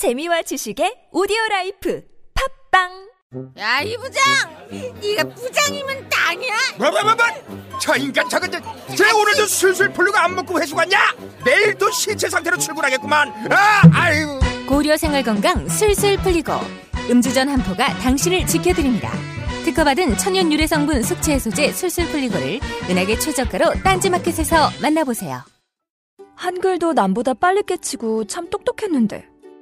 재미와 지식의 오디오 라이프 팟빵 야, 이 부장! 네가 부장이면 다야? 뭐뭐뭐뭐 저 인간 저건 쟤 오늘도 술술 풀리고 안 먹고 회수 갔냐 내일도 시체 상태로 출근하겠구만 아 아유 고려 생활 건강 술술 풀리고 음주전 한 포가 당신을 지켜드립니다. 특허받은 천연 유래 성분 숙취 해소제 술술 풀리고를 은하계 최저가로 딴지마켓에서 만나보세요. 한글도 남보다 빨리 깨치고 참 똑똑했는데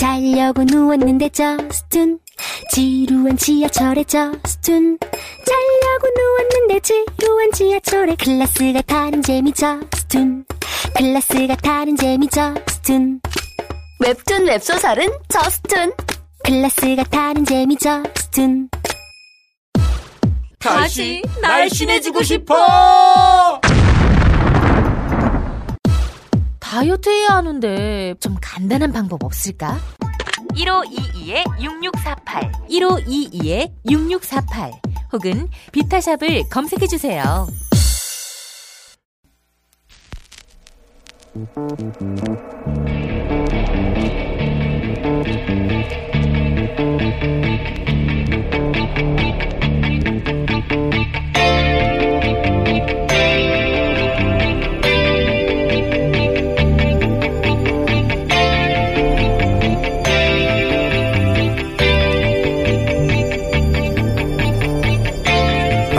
자려고 누웠는데 저스툰 지루한 지하철에 저스툰. 자려고 누웠는데 지루한 지하철에 클래스가 타는 재미 저스툰. 클래스가 타는 재미 저스툰. 웹툰 웹소설은 저스툰. 클래스가 타는 재미 저스툰. 다시 날씬해지고 싶어 다이어트 해야 하는데 좀 간단한 방법 없을까? 1522-6648 1522-6648 혹은 비타샵을 검색해 주세요.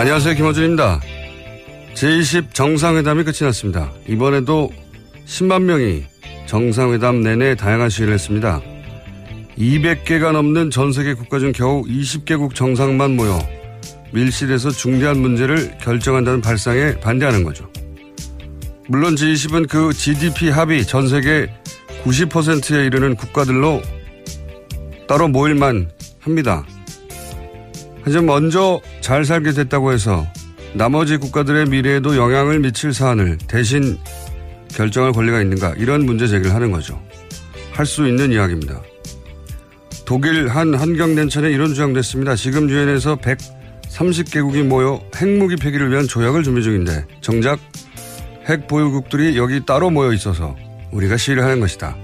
안녕하세요. 김호준입니다. 제20 정상회담이 끝이 났습니다. 이번에도 10만 명이 정상회담 내내 다양한 시위를 했습니다. 200개가 넘는 전 세계 국가 중 겨우 20개국 정상만 모여 밀실에서 중대한 문제를 결정한다는 발상에 반대하는 거죠. 물론 G20은 그 GDP 합의 전 세계 90%에 이르는 국가들로 따로 모일만 합니다. 하지만 먼저 잘 살게 됐다고 해서 나머지 국가들의 미래에도 영향을 미칠 사안을 대신 결정할 권리가 있는가 이런 문제 제기를 하는 거죠. 할 수 있는 이야기입니다. 독일 한 환경단체는 이런 주장도 했습니다. 지금 유엔에서 130개국이 모여 핵무기 폐기를 위한 조약을 준비 중인데 정작 핵 보유국들이 여기 따로 모여 있어서 우리가 시위를 하는 것이다.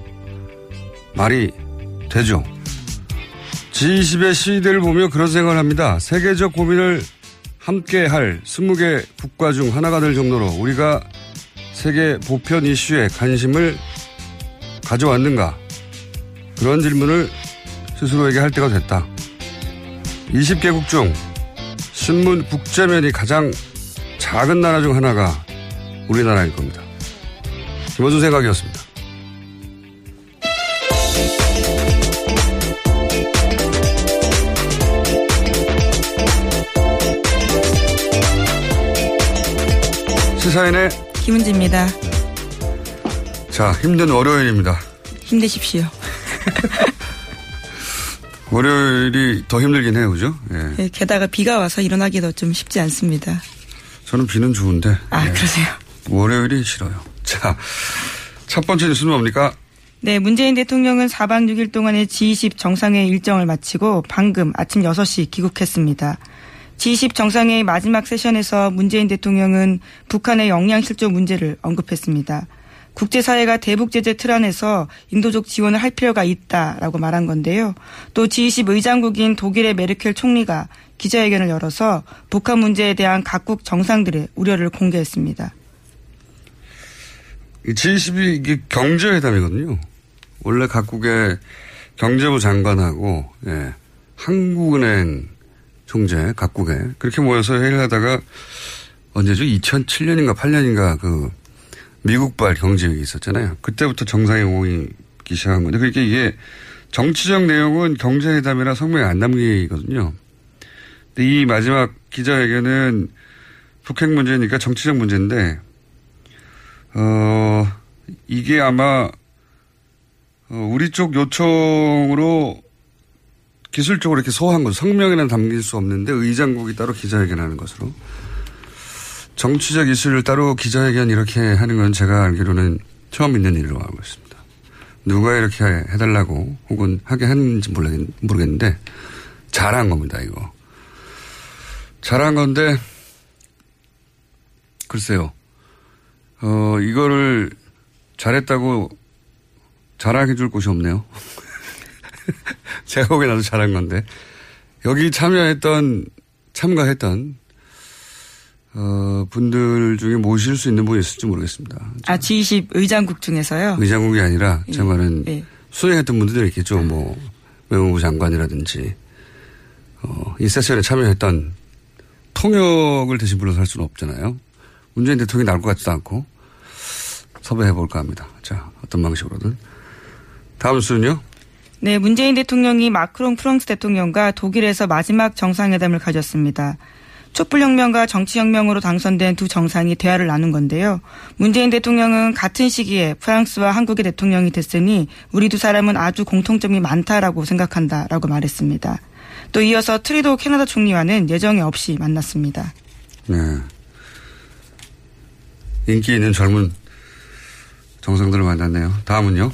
말이 되죠. G20의 시위대를 보며 그런 생각을 합니다. 세계적 고민을 함께 할 20개 국가 중 하나가 될 정도로 우리가 세계 보편 이슈에 관심을 가져왔는가? 그런 질문을 스스로에게 할 때가 됐다. 20개국 중 신문 국제면이 가장 작은 나라 중 하나가 우리나라일 겁니다. 김원준 생각이었습니다. 시사인의 김은지입니다. 자 힘든 월요일입니다. 힘내십시오. 월요일이 더 힘들긴 해요, 그죠? 예. 예, 게다가 비가 와서 일어나기도 좀 쉽지 않습니다. 저는 비는 좋은데. 아, 예. 그러세요? 월요일이 싫어요. 자, 첫 번째 뉴스는 뭡니까? 네, 문재인 대통령은 4박 6일 동안의 G20 정상회의 일정을 마치고 방금 아침 6시 귀국했습니다. G20 정상회의 마지막 세션에서 문재인 대통령은 북한의 역량 실조 문제를 언급했습니다. 국제사회가 대북 제재 틀 안에서 인도적 지원을 할 필요가 있다라고 말한 건데요. 또 G20 의장국인 독일의 메르켈 총리가 기자회견을 열어서 북한 문제에 대한 각국 정상들의 우려를 공개했습니다. 이 G20이 이게 경제회담이거든요. 원래 각국의 경제부 장관하고, 예, 한국은행 총재, 각국에 그렇게 모여서 회의를 하다가 언제죠? 2007년인가 8년인가 그 미국발 경제회의 있었잖아요. 그때부터 정상에 오기 시작한 건데 그러니까 이게 정치적 내용은 경제회담이라 성명에 안 담기거든요. 근데 이 마지막 기자회견은 북핵 문제니까 정치적 문제인데 어 이게 아마 어, 우리 쪽 요청으로 기술적으로 이렇게 소화한 거 성명에는 담길 수 없는데 의장국이 따로 기자회견하는 것으로 정치적 이슈를 따로 기자회견 이렇게 하는 건 제가 알기로는 처음 있는 일로 알고 있습니다. 누가 이렇게 해달라고 혹은 하게 했는지 모르겠는데 잘한 겁니다, 이거. 잘한 건데 글쎄요. 어, 이거를 잘했다고 자랑해 줄 곳이 없네요. 제가 보기엔 나도 잘한 건데. 여기 참여했던, 참가했던, 어, 분들 중에 모실 수 있는 분이 있을지 모르겠습니다. 아, G20 의장국 중에서요? 의장국이 아니라, 제 말은 예. 수행했던 분들이 있겠죠. 뭐, 외무부 장관이라든지, 어, 이 세션에 참여했던 통역을 대신 불러서 할 수는 없잖아요. 문재인 대통령이 나올 것 같지도 않고, 섭외해 볼까 합니다. 자, 어떤 방식으로든. 다음 수는요? 네, 문재인 대통령이 마크롱 프랑스 대통령과 독일에서 마지막 정상회담을 가졌습니다. 촛불혁명과 정치혁명으로 당선된 두 정상이 대화를 나눈 건데요. 문재인 대통령은 같은 시기에 프랑스와 한국의 대통령이 됐으니 우리 두 사람은 아주 공통점이 많다라고 생각한다라고 말했습니다. 또 이어서 트리도 캐나다 총리와는 예정에 없이 만났습니다. 네. 인기 있는 젊은 정상들을 만났네요. 다음은요?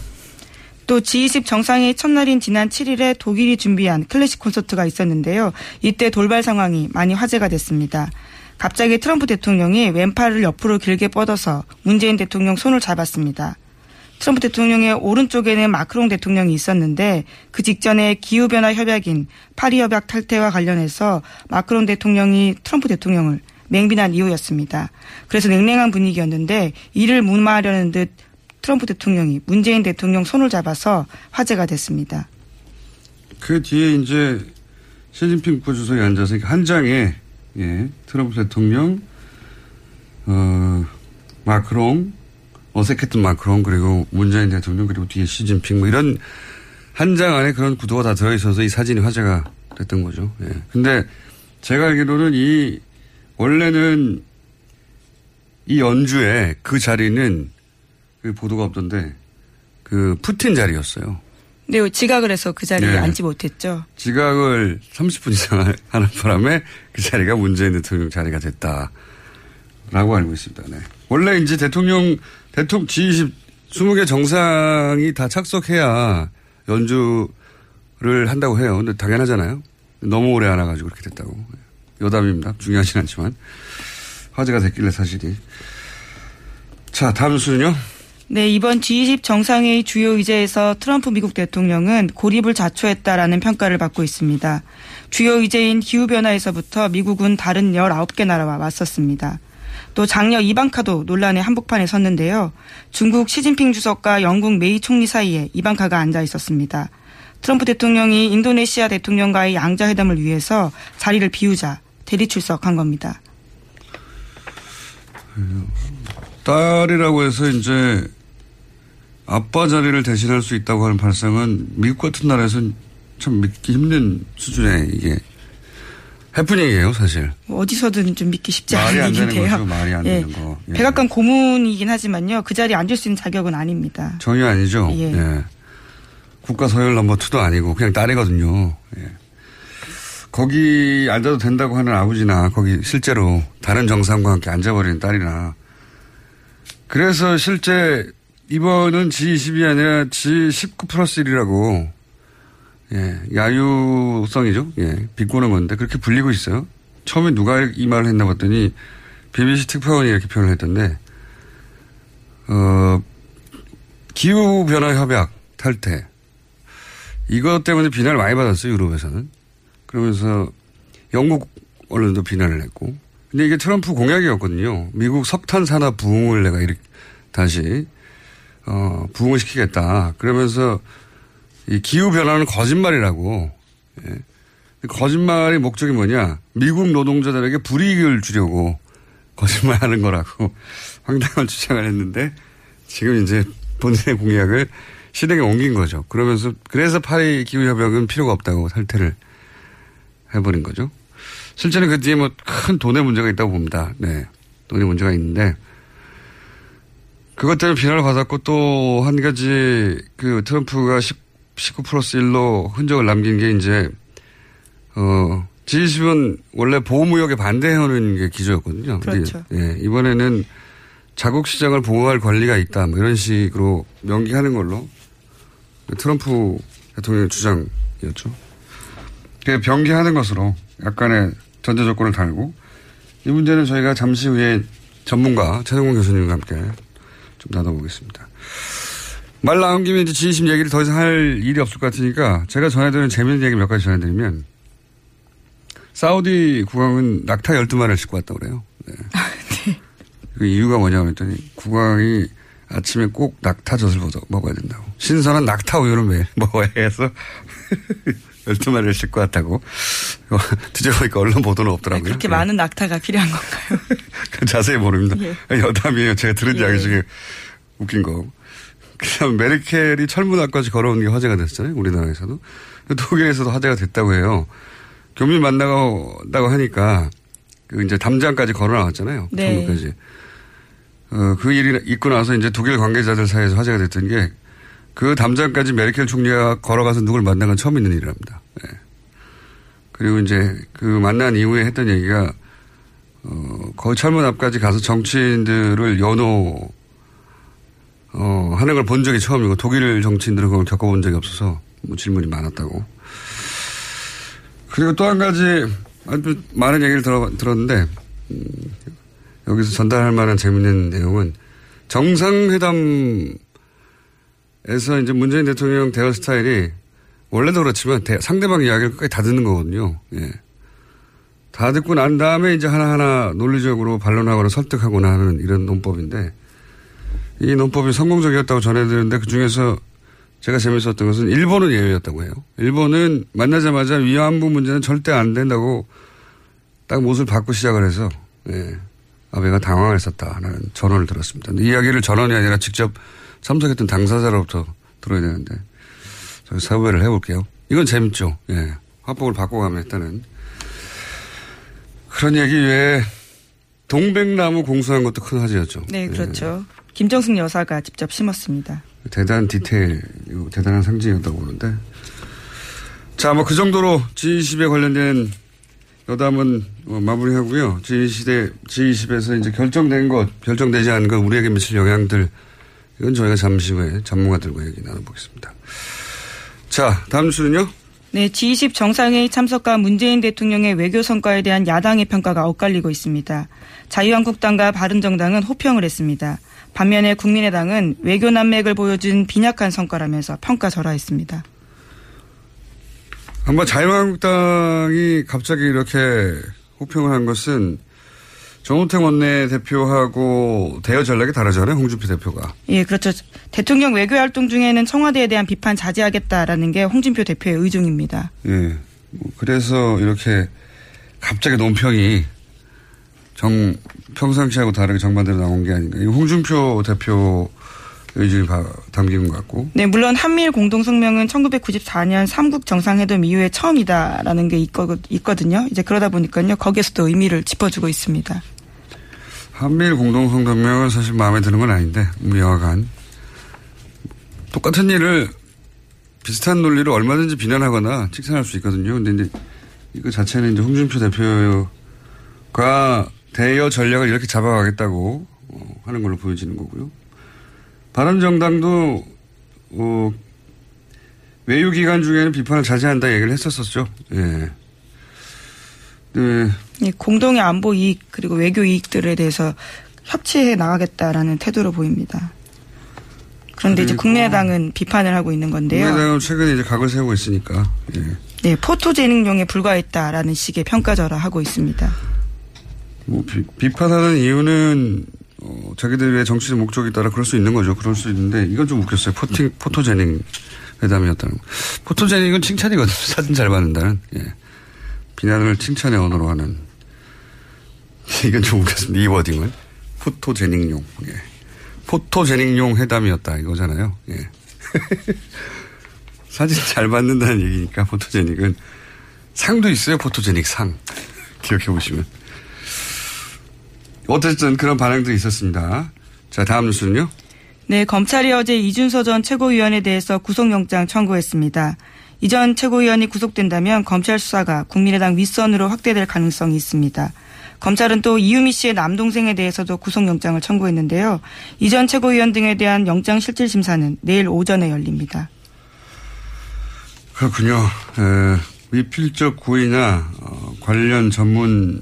또 G20 정상회의 첫날인 지난 7일에 독일이 준비한 클래식 콘서트가 있었는데요. 이때 돌발 상황이 많이 화제가 됐습니다. 갑자기 트럼프 대통령이 왼팔을 옆으로 길게 뻗어서 문재인 대통령 손을 잡았습니다. 트럼프 대통령의 오른쪽에는 마크롱 대통령이 있었는데 그 직전에 기후변화 협약인 파리 협약 탈퇴와 관련해서 마크롱 대통령이 트럼프 대통령을 맹비난 이유였습니다. 그래서 냉랭한 분위기였는데 이를 무마하려는 듯 트럼프 대통령이 문재인 대통령 손을 잡아서 화제가 됐습니다. 그 뒤에 이제 시진핑 국가주석이 앉아서 한 장에 예, 트럼프 대통령, 어, 마크롱, 어색했던 마크롱 그리고 문재인 대통령 그리고 뒤에 시진핑 뭐 이런 한 장 안에 그런 구도가 다 들어있어서 이 사진이 화제가 됐던 거죠. 예. 근데 제가 알기로는 이 원래는 이 연주에 그 자리는 그 보도가 없던데 그 푸틴 자리였어요. 네, 지각을 해서 그 자리에 네. 앉지 못했죠. 지각을 30분 이상 하는 바람에 그 자리가 문재인 대통령 자리가 됐다라고 알고 있습니다. 네. 원래 이제 대통령 대통령 G20 20개 정상이 다 착석해야 연주를 한다고 해요. 근데 당연하잖아요. 너무 오래 안 와가지고 그렇게 됐다고. 여담입니다. 중요하진 않지만 화제가 됐길래 사실이. 자, 다음 수는요. 네, 이번 G20 정상회의 주요 의제에서 트럼프 미국 대통령은 고립을 자초했다라는 평가를 받고 있습니다. 주요 의제인 기후변화에서부터 미국은 다른 19개 나라와 맞섰습니다. 또 장녀 이방카도 논란의 한복판에 섰는데요. 중국 시진핑 주석과 영국 메이 총리 사이에 이방카가 앉아 있었습니다. 트럼프 대통령이 인도네시아 대통령과의 양자회담을 위해서 자리를 비우자 대리 출석한 겁니다. 딸이라고 해서 이제 아빠 자리를 대신할 수 있다고 하는 발상은 미국 같은 나라에서는 참 믿기 힘든 수준의 이게 해프닝이에요, 사실. 어디서든 좀 믿기 쉽지 않은 얘기인데요. 거죠, 말이 안 예. 되는 거. 예. 백악관 고문이긴 하지만요. 그 자리에 앉을 수 있는 자격은 아닙니다. 전혀 아니죠. 예. 예. 국가 서열 넘버 투도 아니고 그냥 딸이거든요. 예. 거기 앉아도 된다고 하는 아버지나 거기 실제로 다른 정상과 함께 앉아버리는 딸이나 그래서 실제 이번은 G20이 아니라 G19 플러스 1이라고 예, 야유성이죠. 예, 비꼬는 건데 그렇게 불리고 있어요. 처음에 누가 이 말을 했나 봤더니 BBC 특파원이 이렇게 표현을 했던데 어, 기후 변화 협약 탈퇴 이것 때문에 비난을 많이 받았어요. 유럽에서는. 그러면서 영국 언론도 비난을 했고 근데 이게 트럼프 공약이었거든요. 미국 석탄 산업 부흥을 내가 이렇게 다시 어, 부흥을 시키겠다. 그러면서 이 기후 변화는 거짓말이라고. 예. 거짓말의 목적이 뭐냐? 미국 노동자들에게 불이익을 주려고 거짓말하는 거라고 황당한 주장을 했는데 지금 이제 본인의 공약을 실행에 옮긴 거죠. 그러면서 그래서 파리 기후 협약은 필요가 없다고 탈퇴를 해버린 거죠. 실제는 그 뒤에 뭐 큰 돈의 문제가 있다고 봅니다. 네. 돈의 문제가 있는데 그것 때문에 비난을 받았고 또 한 가지 그 트럼프가 19 플러스 1로 흔적을 남긴 게 이제 어 G20은 원래 보호무역에 반대하는 게 기조였거든요. 그렇죠. 예, 이번에는 자국 시장을 보호할 권리가 있다. 뭐 이런 식으로 명기하는 걸로 트럼프 대통령의 주장이었죠. 그 병기하는 것으로 약간의 전제 조건을 달고 이 문제는 저희가 잠시 후에 전문가 최동훈 교수님과 함께 좀 나눠보겠습니다. 말 나온 김에 이제 G20 얘기를 더 이상 할 일이 없을 것 같으니까 제가 전해드리는 재미있는 얘기 몇 가지 전해드리면 사우디 국왕은 낙타 12마리를 싣고 왔다고 그래요. 네. 그 이유가 뭐냐고 했더니 국왕이 아침에 꼭 낙타젓을 먹어야 된다고. 신선한 낙타 우유를 매일 먹어야 해서 12마리를 싣고 왔다고. 뒤져보니까 언론 보도는 없더라고요. 그렇게 네. 많은 낙타가 필요한 건가요? 자세히 모릅니다. 예. 여담이에요. 제가 들은 예. 이야기 중에 웃긴 거. 그냥 메르켈이 철문 앞까지 걸어오는 게 화제가 됐잖아요. 우리나라에서도. 독일에서도 화제가 됐다고 해요. 교민 만나고 하니까 그 이제 담장까지 걸어 나왔잖아요. 네. 철문까지. 어, 그 일이 있고 나서 이제 독일 관계자들 사이에서 화제가 됐던 게 그 담장까지 메르켈 총리가 걸어가서 누굴 만난 건 처음 있는 일이랍니다. 예. 그리고 이제 그 만난 이후에 했던 얘기가 어, 거의 철문 앞까지 가서 정치인들을 연호 어, 하는 걸 본 적이 처음이고 독일 정치인들은 그걸 겪어본 적이 없어서 뭐 질문이 많았다고. 그리고 또 한 가지 아주 많은 얘기를 들어, 들었는데 음, 여기서 전달할 만한 재밌는 내용은 정상회담 에서 이제 문재인 대통령 대화 스타일이 원래도 그렇지만 대- 상대방 이야기를 끝까지 다 듣는 거거든요. 예. 다 듣고 난 다음에 이제 하나하나 논리적으로 반론하거나 설득하거나 하는 이런 논법인데 이 논법이 성공적이었다고 전해드렸는데 그 중에서 제가 재밌었던 것은 일본은 예외였다고 해요. 일본은 만나자마자 위안부 문제는 절대 안 된다고 딱 못을 받고 시작을 해서 예, 아베가 당황을 했었다라는 전언을 들었습니다. 이 이야기를 전언이 아니라 직접 참석했던 당사자로부터 들어야 되는데 저희 사회를 해볼게요. 이건 재밌죠. 예, 화법을 바꿔가면 했다는 그런 얘기 외에 동백나무 공수한 것도 큰 화제였죠. 네, 그렇죠. 김정숙 여사가 직접 심었습니다. 대단한 디테일, 대단한 상징이었다고 보는데. 자, 뭐 그 정도로 G20에 관련된 여담은 어, 마무리하고요. G20에, G20에서 이제 결정된 것, 결정되지 않은 것, 우리에게 미칠 영향들, 이건 저희가 잠시 후에 전문가들과 얘기 나눠보겠습니다. 자, 다음 주는요? 네, G20 정상회의 참석과 문재인 대통령의 외교 성과에 대한 야당의 평가가 엇갈리고 있습니다. 자유한국당과 바른정당은 호평을 했습니다. 반면에 국민의당은 외교 난맥을 보여준 빈약한 성과라면서 평가절하했습니다. 아마 자유한국당이 갑자기 이렇게 호평을 한 것은 정우택 원내대표하고 대여 전략이 다르잖아요. 홍준표 대표가. 예, 그렇죠. 대통령 외교 활동 중에는 청와대에 대한 비판 자제하겠다라는 게 홍준표 대표의 의중입니다. 예. 뭐 그래서 이렇게 갑자기 논평이 정, 평상시하고 다르게 정반대로 나온 게 아닌가. 이 홍준표 대표 바- 담긴 것 같고. 네, 물론 한미일 공동성명은 1994년 삼국 정상회담 이후에 처음이다라는 게 있거, 있거든요. 이제 그러다 보니까요. 거기에서도 의미를 짚어주고 있습니다. 한미일 공동성명은 사실 마음에 드는 건 아닌데, 뭐 여하간. 똑같은 일을 비슷한 논리로 얼마든지 비난하거나 칭찬할 수 있거든요. 근데 이제 이거 자체는 이제 홍준표 대표가 대여 전략을 이렇게 잡아가겠다고 어, 하는 걸로 보여지는 거고요. 바른정당도 어, 외유 기간 중에는 비판을 자제한다 얘기를 했었었죠. 예. 네. 이 공동의 안보 이익 그리고 외교 이익들에 대해서 협치해 나가겠다라는 태도로 보입니다. 그런데 이제 국민의당은 비판을 하고 있는 건데요. 국민의당은 최근에 이제 각을 세우고 있으니까. 예. 네, 포토제닉용에 불과했다라는 식의 평가절하하고 있습니다. 뭐 비, 판하는 이유는 어, 자기들의 정치적 목적에 따라 그럴 수 있는 거죠. 그럴 수 있는데 이건 좀 웃겼어요. 포팅, 포토제닉 회담이었다는 거. 포토제닉은 칭찬이거든요. 사진 잘 받는다는. 예. 비난을 칭찬의 언어로 하는. 이건 좀 웃겼습니다. 이 워딩은. 포토제닉용. 예. 포토제닉용 회담이었다 이거잖아요. 예. 사진 잘 받는다는 얘기니까 포토제닉은 상도 있어요. 포토제닉 상. 기억해 보시면. 어쨌든 그런 반응도 있었습니다. 자, 다음 뉴스는요? 네, 검찰이 어제 이준서 전 최고위원에 대해서 구속영장 청구했습니다. 이전 최고위원이 구속된다면 검찰 수사가 국민의당 윗선으로 확대될 가능성이 있습니다. 검찰은 또 이유미 씨의 남동생에 대해서도 구속영장을 청구했는데요. 이전 최고위원 등에 대한 영장 실질 심사는 내일 오전에 열립니다. 그렇군요. 에, 미필적 고의나 어, 관련 전문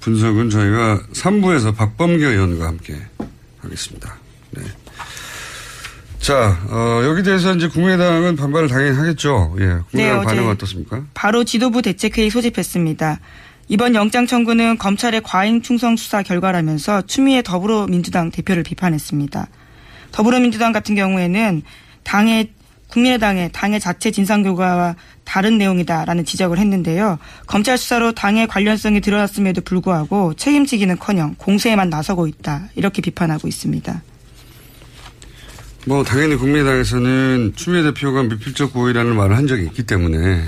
분석은 저희가 3부에서 박범계 의원과 함께 하겠습니다. 네. 자, 어, 여기 대해서 이제 국민의당은 반발을 당연히 하겠죠. 예. 국민의당 어제 반응은 어떻습니까? 바로 지도부 대책회의 소집했습니다. 이번 영장 청구는 검찰의 과잉 충성 수사 결과라면서 추미애 더불어민주당 대표를 비판했습니다. 더불어민주당 같은 경우에는 당의 국민의당의 당의 자체 진상 결과와 다른 내용이다라는 지적을 했는데요. 검찰 수사로 당의 관련성이 드러났음에도 불구하고 책임지기는커녕 공세에만 나서고 있다 이렇게 비판하고 있습니다. 뭐 당연히 국민의당에서는 추미애 대표가 미필적 고의라는 말을 한 적이 있기 때문에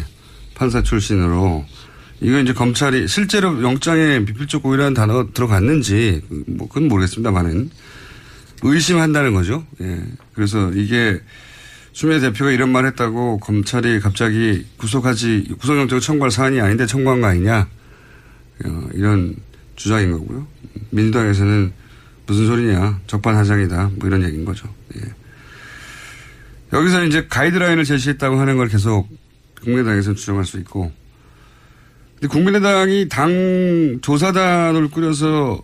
판사 출신으로 이거 이제 검찰이 실제로 영장에 미필적 고의라는 단어가 들어갔는지 뭐 그건 모르겠습니다만은 의심한다는 거죠. 예. 그래서 이게 추미애 대표가 이런 말 했다고 검찰이 갑자기 구속하지 구속영장 청구할 사안이 아닌데 청구한 거 아니냐 어, 이런 주장인 거고요. 민주당에서는 무슨 소리냐 적반하장이다 뭐 이런 얘기인 거죠. 예. 여기서 이제 가이드라인을 제시했다고 하는 걸 계속 국민의당에서는 주장할 수 있고 근데 국민의당이 당 조사단을 꾸려서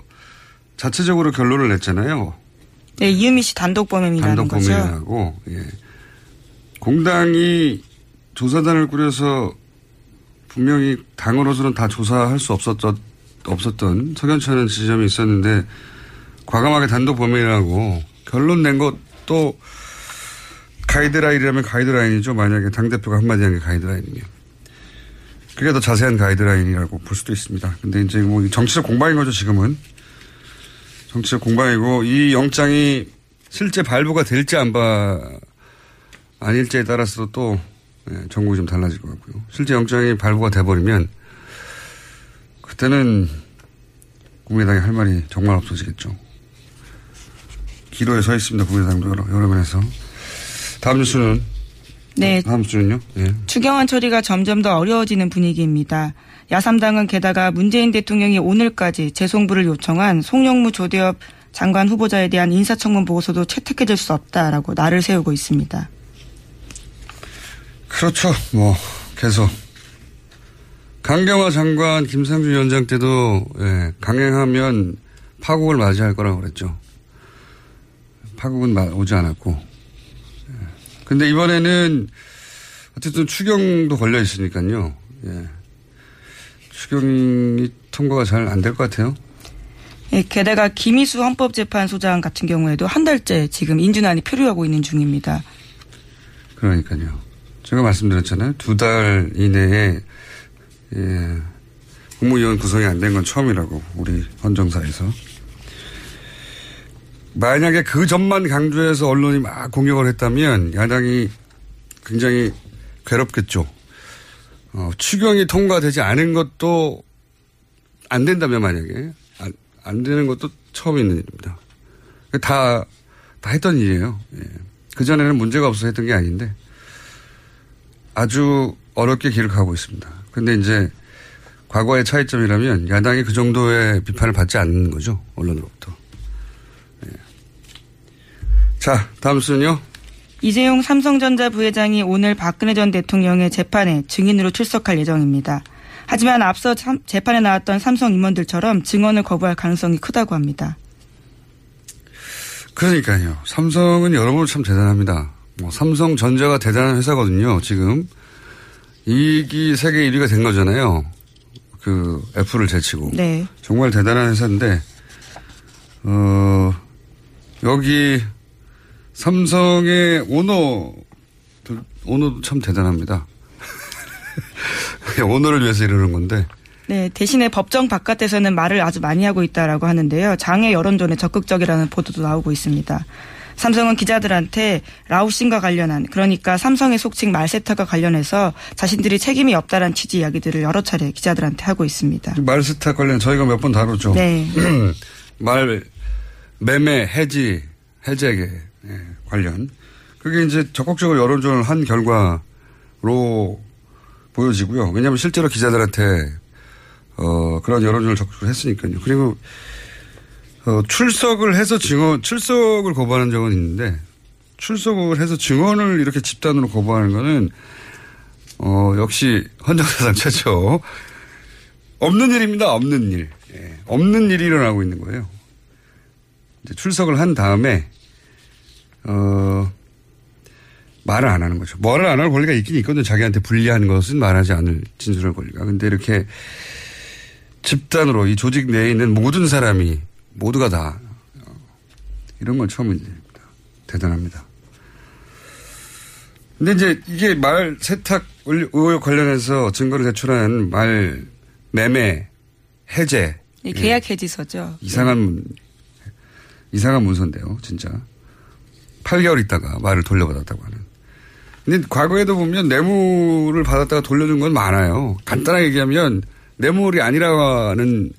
자체적으로 결론을 냈잖아요. 네, 이유미 씨 단독 범행이라는 단독 거죠. 범행이라고. 예. 공당이 조사단을 꾸려서 분명히 당으로서는 다 조사할 수 없었던, 없었던 석연치 않은 지점이 있었는데 과감하게 단독 범행이라고 결론 낸 것도 가이드라인이라면 가이드라인이죠. 만약에 당대표가 한마디 한 게 가이드라인이면. 그게 더 자세한 가이드라인이라고 볼 수도 있습니다. 근데 이제 뭐 정치적 공방인 거죠, 지금은. 정치적 공방이고 이 영장이 실제 발부가 될지 안 봐, 아닐지에 따라서 또 예, 정국이 좀 달라질 것 같고요. 실제 영장이 발부가 돼버리면 그때는 국민의당이 할 말이 정말 없어지겠죠. 기로에 서 있습니다. 국민의당도 여러, 여러 면에서. 다음 뉴스는 네. 다음 주는요? 예. 추경안 처리가 점점 더 어려워지는 분위기입니다. 야삼당은 게다가 문재인 대통령이 오늘까지 재송부를 요청한 송영무 조대엽 장관 후보자에 대한 인사청문 보고서도 채택해줄 수 없다라고 날을 세우고 있습니다. 그렇죠. 뭐 계속 강경화 장관 김상준 위원장 때도 예, 강행하면 파국을 맞이할 거라고 그랬죠. 파국은 오지 않았고. 예. 근데 이번에는 어쨌든 추경도 걸려 있으니까요. 예. 추경이 통과가 잘 안 될 것 같아요. 예, 게다가 김희수 헌법재판소장 같은 경우에도 한 달째 지금 인준안이 표류하고 있는 중입니다. 그러니까요. 제가 말씀드렸잖아요. 두 달 이내에 예, 국무위원 구성이 안 된 건 처음이라고 우리 헌정사에서. 만약에 그 점만 강조해서 언론이 막 공격을 했다면 야당이 굉장히 괴롭겠죠. 어, 추경이 통과되지 않은 것도 안 된다면 만약에 안, 안 되는 것도 처음 있는 일입니다. 다, 다 했던 일이에요. 예. 그전에는 문제가 없어서 했던 게 아닌데 아주 어렵게 기록하고 있습니다. 근데 이제 과거의 차이점이라면 야당이 그 정도의 비판을 받지 않는 거죠. 언론으로부터. 예. 자, 다음 순요. 이재용 삼성전자 부회장이 오늘 박근혜 전 대통령의 재판에 증인으로 출석할 예정입니다. 하지만 앞서 참, 재판에 나왔던 삼성 임원들처럼 증언을 거부할 가능성이 크다고 합니다. 그러니까요. 삼성은 여러모로 참 대단합니다. 뭐 삼성전자가 대단한 회사거든요. 지금 이익이 세계 1위가 된 거잖아요. 그 애플을 제치고. 네. 정말 대단한 회사인데 어 여기 삼성의 오너 오너도 참 대단합니다. 오너를 위해서 이러는 건데. 네, 대신에 법정 바깥에서는 말을 아주 많이 하고 있다라고 하는데요. 장애 여론전에 적극적이라는 보도도 나오고 있습니다. 삼성은 기자들한테 라우싱과 관련한 그러니까 삼성의 속칭 말세타가 관련해서 자신들이 책임이 없다라는 취지 이야기들을 여러 차례 기자들한테 하고 있습니다. 말세타 관련 저희가 몇 번 다뤘죠. 네. 말 매매 해지 해제에 관련 그게 이제 적극적으로 여론조사를 한 결과로 보여지고요. 왜냐하면 실제로 기자들한테 어, 그런 여론조사를 적극적으로 했으니까요. 그리고 어, 출석을 해서 증언, 출석을 거부하는 적은 있는데 출석을 해서 증언을 이렇게 집단으로 거부하는 거는 어, 역시 헌정사상 최초 없는 일입니다. 없는 일. 예, 없는 일이 일어나고 있는 거예요. 출석을 한 다음에 어, 말을 안 하는 거죠. 말을 안 할 권리가 있긴 있거든요. 자기한테 불리한 것은 말하지 않을 진술할 권리가. 근데 이렇게 집단으로 이 조직 내에 있는 모든 사람이 모두가 다 어, 이런 건 처음입니다. 대단합니다. 근데 이제 이게 말 세탁 의혹 관련해서 증거를 제출한 말 매매 해제 예, 계약 해지서죠. 이상한 이상한 문서인데요, 진짜. 8개월 있다가 말을 돌려받았다고 하는. 근데 과거에도 보면 뇌물을 받았다가 돌려준 건 많아요. 간단하게 얘기하면 뇌물이 아니라는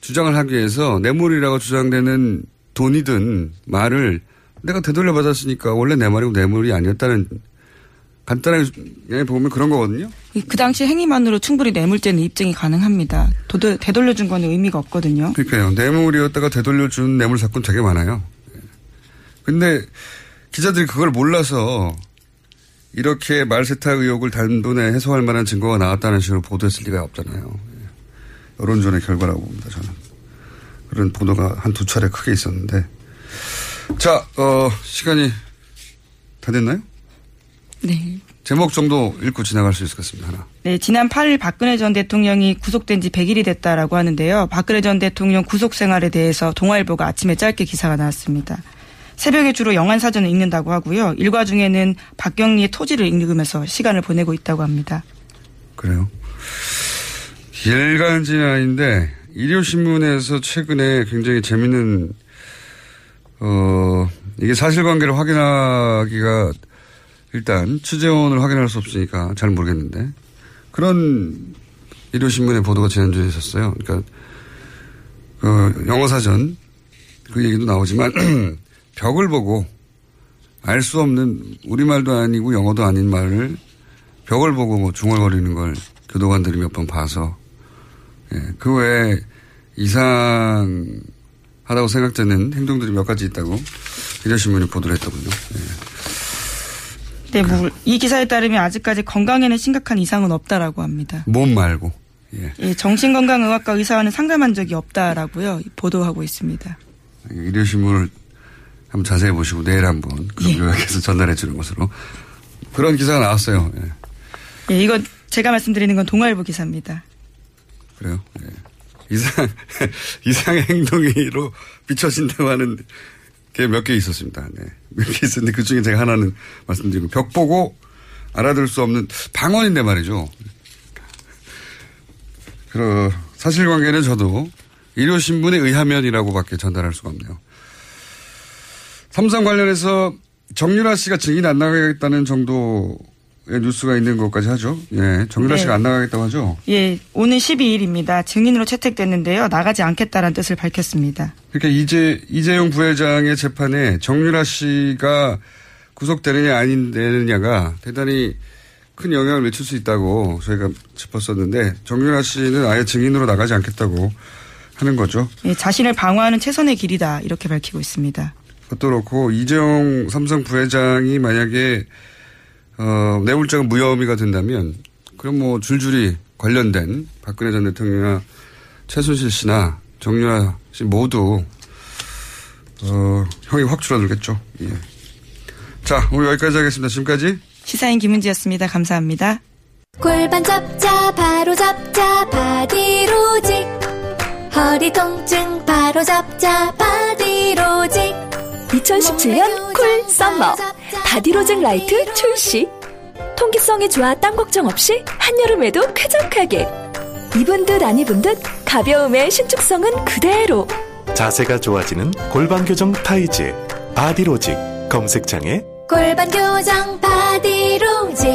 주장을 하기 위해서 뇌물이라고 주장되는 돈이든 말을 내가 되돌려 받았으니까 원래 내 말이고 뇌물이 아니었다는 간단하게 보면 그런 거거든요. 그 당시 행위만으로 충분히 뇌물죄는 입증이 가능합니다. 도도, 되돌려준 거는 의미가 없거든요. 그러니까요. 뇌물이었다가 되돌려준 뇌물 사건 되게 많아요. 근데 기자들이 그걸 몰라서 이렇게 말세탁 의혹을 단돈에 해소할 만한 증거가 나왔다는 식으로 보도했을 리가 없잖아요. 여론전의 결과라고 봅니다, 저는. 그런 보도가 한 두 차례 크게 있었는데. 자, 어, 시간이 다 됐나요? 네. 제목 정도 읽고 지나갈 수 있을 것 같습니다. 하나. 네, 지난 8일 박근혜 전 대통령이 구속된 지 100일이 됐다라고 하는데요. 박근혜 전 대통령 구속 생활에 대해서 동아일보가 아침에 짧게 기사가 나왔습니다. 새벽에 주로 영안 사전을 읽는다고 하고요. 일과 중에는 박경리의 토지를 읽으면서 시간을 보내고 있다고 합니다. 그래요? 일간지는 아닌데 일요신문에서 최근에 굉장히 재밌는 어 이게 사실관계를 확인하기가 일단 취재원을 확인할 수 없으니까 잘 모르겠는데 그런 일요신문의 보도가 지난주에 있었어요. 그러니까 그 영어 사전 그 얘기도 나오지만 벽을 보고 알 수 없는 우리말도 아니고 영어도 아닌 말을 벽을 보고 뭐 중얼거리는 걸 교도관들이 몇 번 봐서 예, 그 외에 이상하다고 생각되는 행동들이 몇 가지 있다고 일요신문이 보도를 했더군요. 예. 네, 뭐, 이 기사에 따르면 아직까지 건강에는 심각한 이상은 없다라고 합니다. 몸 말고. 예. 예, 정신건강의학과 의사와는 상담한 적이 없다라고요. 보도하고 있습니다. 일요신문을 한번 자세히 보시고 내일 한번 그럼 예. 요약해서 전달해 주는 것으로 그런 기사가 나왔어요. 예. 예, 이건 제가 말씀드리는 건 동아일보 기사입니다. 그래요. 예. 이상 이상의 행동으로 비춰진다고 하는 게 몇 개 있었습니다. 네. 몇 개 있었는데 그 중에 제가 하나는 말씀드리고 벽 보고 알아들 수 없는 방언인데 말이죠. 그 사실관계는 저도 일요신문에 의하면이라고 밖에 전달할 수가 없네요. 삼성 관련해서 정유라 씨가 증인 안 나가겠다는 정도의 뉴스가 있는 것까지 하죠. 예, 정유라 네. 씨가 안 나가겠다고 하죠. 예, 오는 12일입니다. 증인으로 채택됐는데요. 나가지 않겠다라는 뜻을 밝혔습니다. 그러니까 이재 이재용 부회장의 재판에 정유라 씨가 구속되느냐 아닌 되느냐가 대단히 큰 영향을 미칠 수 있다고 저희가 짚었었는데 정유라 씨는 아예 증인으로 나가지 않겠다고 하는 거죠. 예, 자신을 방어하는 최선의 길이다 이렇게 밝히고 있습니다. 그것도 그렇고 이재용 삼성 부회장이 만약에 어, 뇌물죄가 무혐의가 된다면 그럼 뭐 줄줄이 관련된 박근혜 전 대통령이나 최순실 씨나 정유라 씨 모두 어, 형이 확 줄어들겠죠. 예. 자, 오늘 여기까지 하겠습니다. 지금까지 시사인 김은지였습니다. 감사합니다. 골반 잡자 바로 잡자 바디로직 허리 통증 바로 잡자 바디로직 2017년 cool summer. 바디로직 라이트 출시. 통기성이 좋아 땀 걱정 없이 한여름에도 쾌적하게. 입은 듯 안 입은 듯 가벼움의 신축성은 그대로. 자세가 좋아지는 골반 교정 타이즈. 바디로직. 검색창에. 골반 교정 바디로직.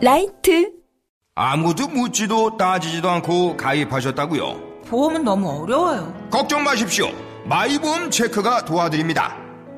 라이트. 아무도 묻지도 따지지도 않고 가입하셨다고요? 보험은 너무 어려워요. 걱정 마십시오. 마이보험 체크가 도와드립니다.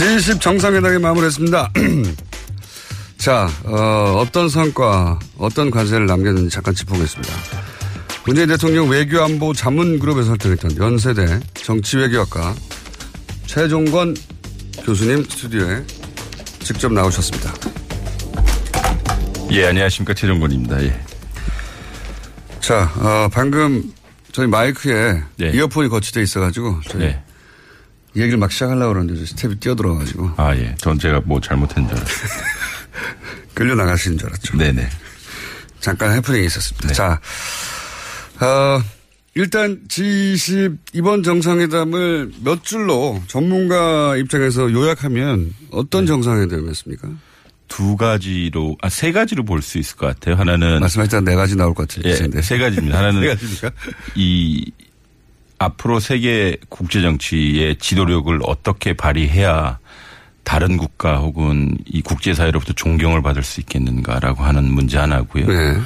G20 정상회담이 마무리했습니다. 자, 어, 떤 성과, 어떤 과제를 남겼는지 잠깐 짚어보겠습니다. 문재인 대통령 외교안보 자문그룹에서 활동했던 연세대 정치외교학과 최종건 교수님 스튜디오에 직접 나오셨습니다. 예, 안녕하십니까. 최종건입니다. 예. 자, 어, 방금 저희 마이크에 네. 이어폰이 거치돼 있어가지고 저희 네. 얘기를 막 시작하려고 그러는데 스텝이 뛰어들어가지고 아, 예. 전 제가 뭐 잘못한 줄 알았어요. 끌려 나가시는 줄 알았죠. 네네. 잠깐 해프닝이 있었습니다. 자, 어, 일단 G20 이번 정상회담을 몇 줄로 전문가 입장에서 요약하면 어떤 정상회담이었습니까? 두 가지로, 아, 세 가지로 볼 수 있을 것 같아요. 하나는. 말씀하셨던 네 가지 나올 것 예, 같은데. 세 가지입니다. 하나는. 세 가지입니까? 이, 앞으로 세계 국제 정치의 지도력을 어떻게 발휘해야 다른 국가 혹은 이 국제사회로부터 존경을 받을 수 있겠는가라고 하는 문제 하나고요. 네.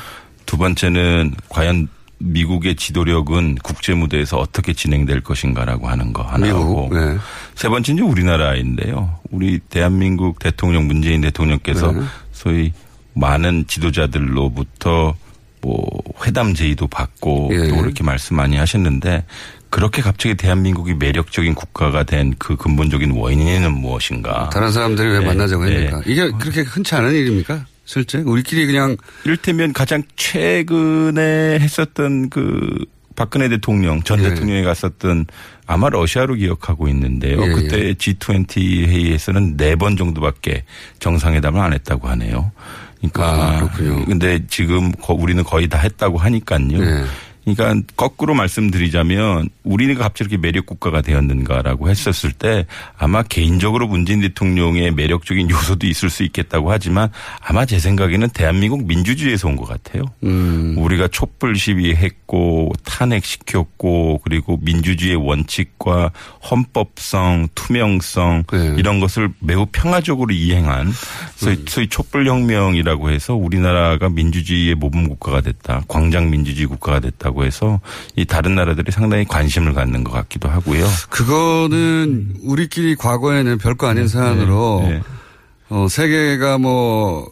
두 번째는 과연 미국의 지도력은 국제 무대에서 어떻게 진행될 것인가라고 하는 거 하나고 네. 세 번째는 우리나라인데요. 우리 대한민국 대통령 문재인 대통령께서 네. 소위 많은 지도자들로부터 뭐 회담 제의도 받고 예. 또 그렇게 말씀 많이 하셨는데 그렇게 갑자기 대한민국이 매력적인 국가가 된 그 근본적인 원인은 무엇인가? 다른 사람들이 왜 네, 만나자고 네. 했습니까? 이게 그렇게 흔치 않은 일입니까? 실제? 우리끼리 그냥. 이를테면 가장 최근에 했었던 그 박근혜 대통령 전 예. 대통령이 갔었던 아마 러시아로 기억하고 있는데요. 예, 그때 G20 회의에서는 네 번 정도밖에 정상회담을 안 했다고 하네요. 그러니까 아, 그렇군요. 근데 지금 거- 우리는 거의 다 했다고 하니까요. 네. 그러니까 거꾸로 말씀드리자면 우리가 갑자기 이렇게 매력 국가가 되었는가라고 했었을 때 아마 개인적으로 문재인 대통령의 매력적인 요소도 있을 수 있겠다고 하지만 아마 제 생각에는 대한민국 민주주의에서 온 것 같아요. 음. 우리가 촛불 시위했고 탄핵시켰고 그리고 민주주의의 원칙과 헌법성, 투명성 네. 이런 것을 매우 평화적으로 이행한 소위, 음. 소위 촛불 혁명이라고 해서 우리나라가 민주주의의 모범 국가가 됐다. 광장 민주주의 국가가 됐다 고 해서 이 다른 나라들이 상당히 관심을 갖는 것 같기도 하고요. 그거는 우리끼리 과거에는 별거 아닌 사안으로 네. 어, 세계가 뭐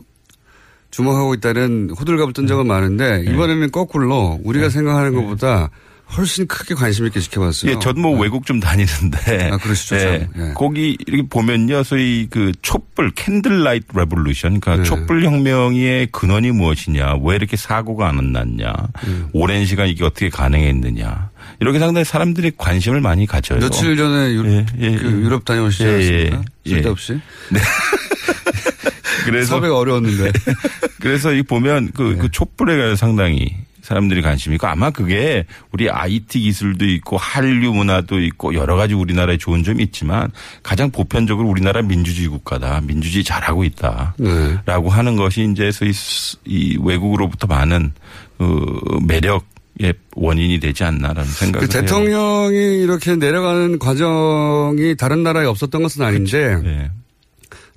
주목하고 있다는 호들갑을 뜬 적은 많은데 네. 이번에는 거꾸로 우리가 생각하는 것보다 훨씬 크게 관심 있게 지켜봤어요. 예, 저도 뭐 외국 좀 다니는데. 아, 그러시죠, 예, 참. 예. 거기 이렇게 보면요. 소위 그 촛불, candlelight revolution. 그러니까 네. 촛불 혁명의 근원이 무엇이냐. 왜 이렇게 사고가 안 났냐. 음. 오랜 시간 이게 어떻게 가능했느냐. 이렇게 상당히 사람들이 관심을 많이 가져요. 며칠 전에 유, 예, 예, 그 예. 유럽 다녀오시지 예, 않았습니까? 예, 쓸데없이. 그래서 섭외가 어려웠는데. 그래서 이 보면 그, 그 촛불에 관해서 상당히 사람들이 관심이 있고 아마 그게 우리 IT 기술도 있고 한류 문화도 있고 여러 가지 우리나라에 좋은 점이 있지만 가장 보편적으로 우리나라 민주주의 국가다. 민주주의 잘하고 있다. 네. 라고 하는 것이 이제 소위 수- 이 외국으로부터 많은 그 매력 의 원인이 되지 않나라는 생각을 그 해요. 대통령이 이렇게 내려가는 과정이 다른 나라에 없었던 것은 아닌데 네.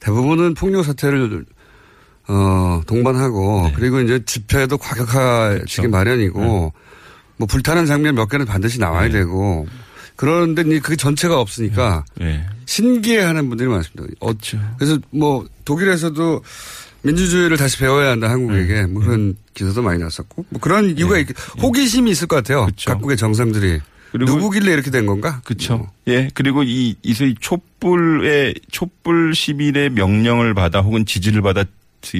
대부분은 폭력 사태를 어, 동반하고 네. 그리고 이제 집회도 과격하시기 그렇죠. 마련이고 뭐 불타는 장면 몇 개는 반드시 나와야 네. 되고 그런데 이제 그게 전체가 없으니까 네. 신기해하는 분들이 많습니다. 어, 그렇죠. 그래서 뭐 독일에서도 민주주의를 다시 배워야 한다 한국에게 네. 뭐 그런 기사도 많이 났었고 뭐 그런 이유가 있, 호기심이 있을 것 같아요. 그렇죠. 각국의 정상들이 그리고 누구길래 이렇게 된 건가? 그렇죠. 예. 그리고 이 이소위 촛불의 촛불 시민의 명령을 받아 혹은 지지를 받아